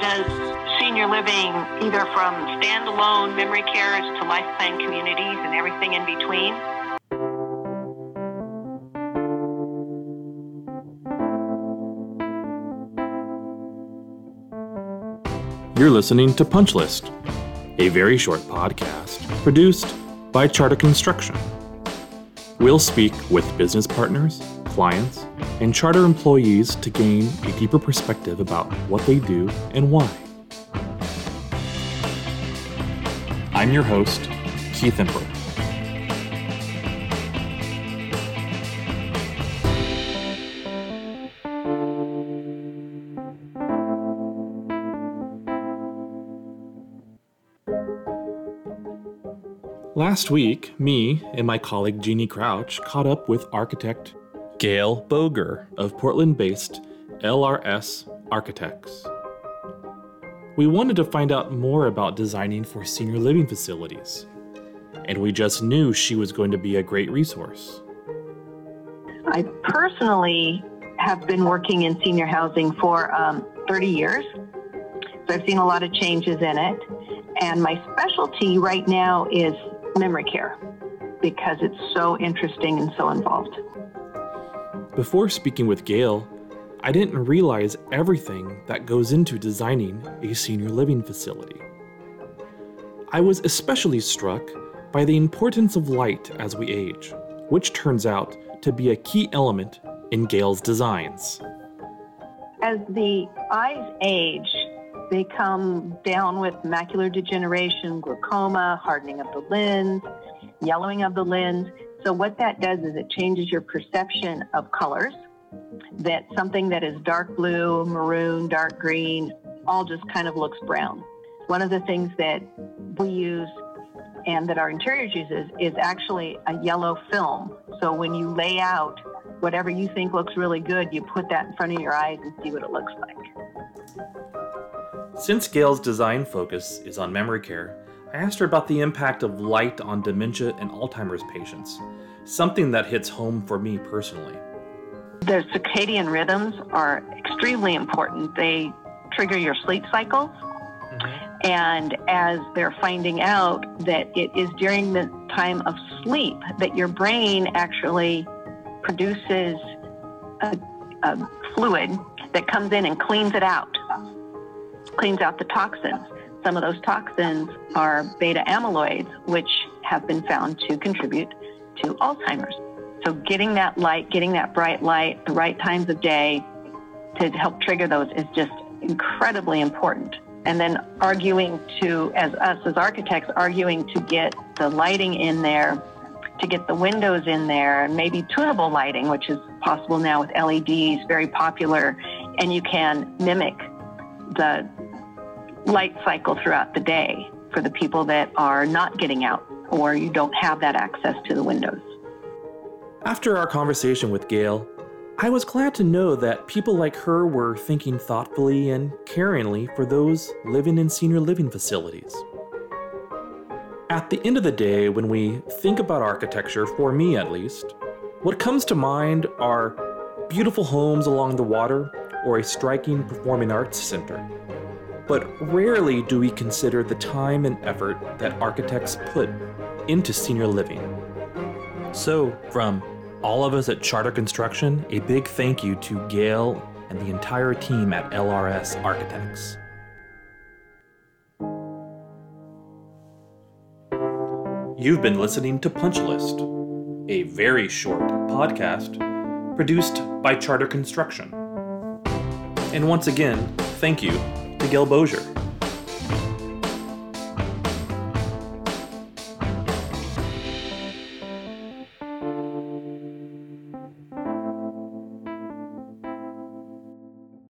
Does senior living either from standalone memory cares to life plan communities and everything in between. You're listening to Punch List, a very short podcast produced by Charter Construction. We'll speak with business partners, clients, and charter employees to gain a deeper perspective about what they do and why. I'm your host, Keith Emperor. Last week, me and my colleague Jeannie Crouch caught up with architect Gail Boger of Portland based LRS Architects. We wanted to find out more about designing for senior living facilities, and we just knew she was going to be a great resource. I personally have been working in senior housing for um, 30 years, so I've seen a lot of changes in it. And my specialty right now is memory care because it's so interesting and so involved. Before speaking with Gail, I didn't realize everything that goes into designing a senior living facility. I was especially struck by the importance of light as we age, which turns out to be a key element in Gail's designs. As the eyes age, they come down with macular degeneration, glaucoma, hardening of the lens, yellowing of the lens. So what that does is it changes your perception of colors. That something that is dark blue, maroon, dark green, all just kind of looks brown. One of the things that we use and that our interiors uses is actually a yellow film. So when you lay out whatever you think looks really good, you put that in front of your eyes and see what it looks like. Since Gail's design focus is on memory care, I asked her about the impact of light on dementia and Alzheimer's patients, something that hits home for me personally. The circadian rhythms are extremely important. They trigger your sleep cycles. Mm-hmm. And as they're finding out that it is during the time of sleep that your brain actually produces a, a fluid that comes in and cleans it out, cleans out the toxins. Some of those toxins are beta amyloids, which have been found to contribute to Alzheimer's. So, getting that light, getting that bright light, the right times of day to help trigger those is just incredibly important. And then arguing to, as us as architects, arguing to get the lighting in there, to get the windows in there, and maybe tunable lighting, which is possible now with LEDs, very popular, and you can mimic the light cycle throughout the day for the people that are not getting out or you don't have that access to the windows. After our conversation with Gail, I was glad to know that people like her were thinking thoughtfully and caringly for those living in senior living facilities. At the end of the day, when we think about architecture, for me at least, what comes to mind are beautiful homes along the water or a striking performing arts center but rarely do we consider the time and effort that architects put into senior living. So, from all of us at Charter Construction, a big thank you to Gail and the entire team at LRS Architects. You've been listening to Punch List, a very short podcast produced by Charter Construction. And once again, thank you to Gail Boger.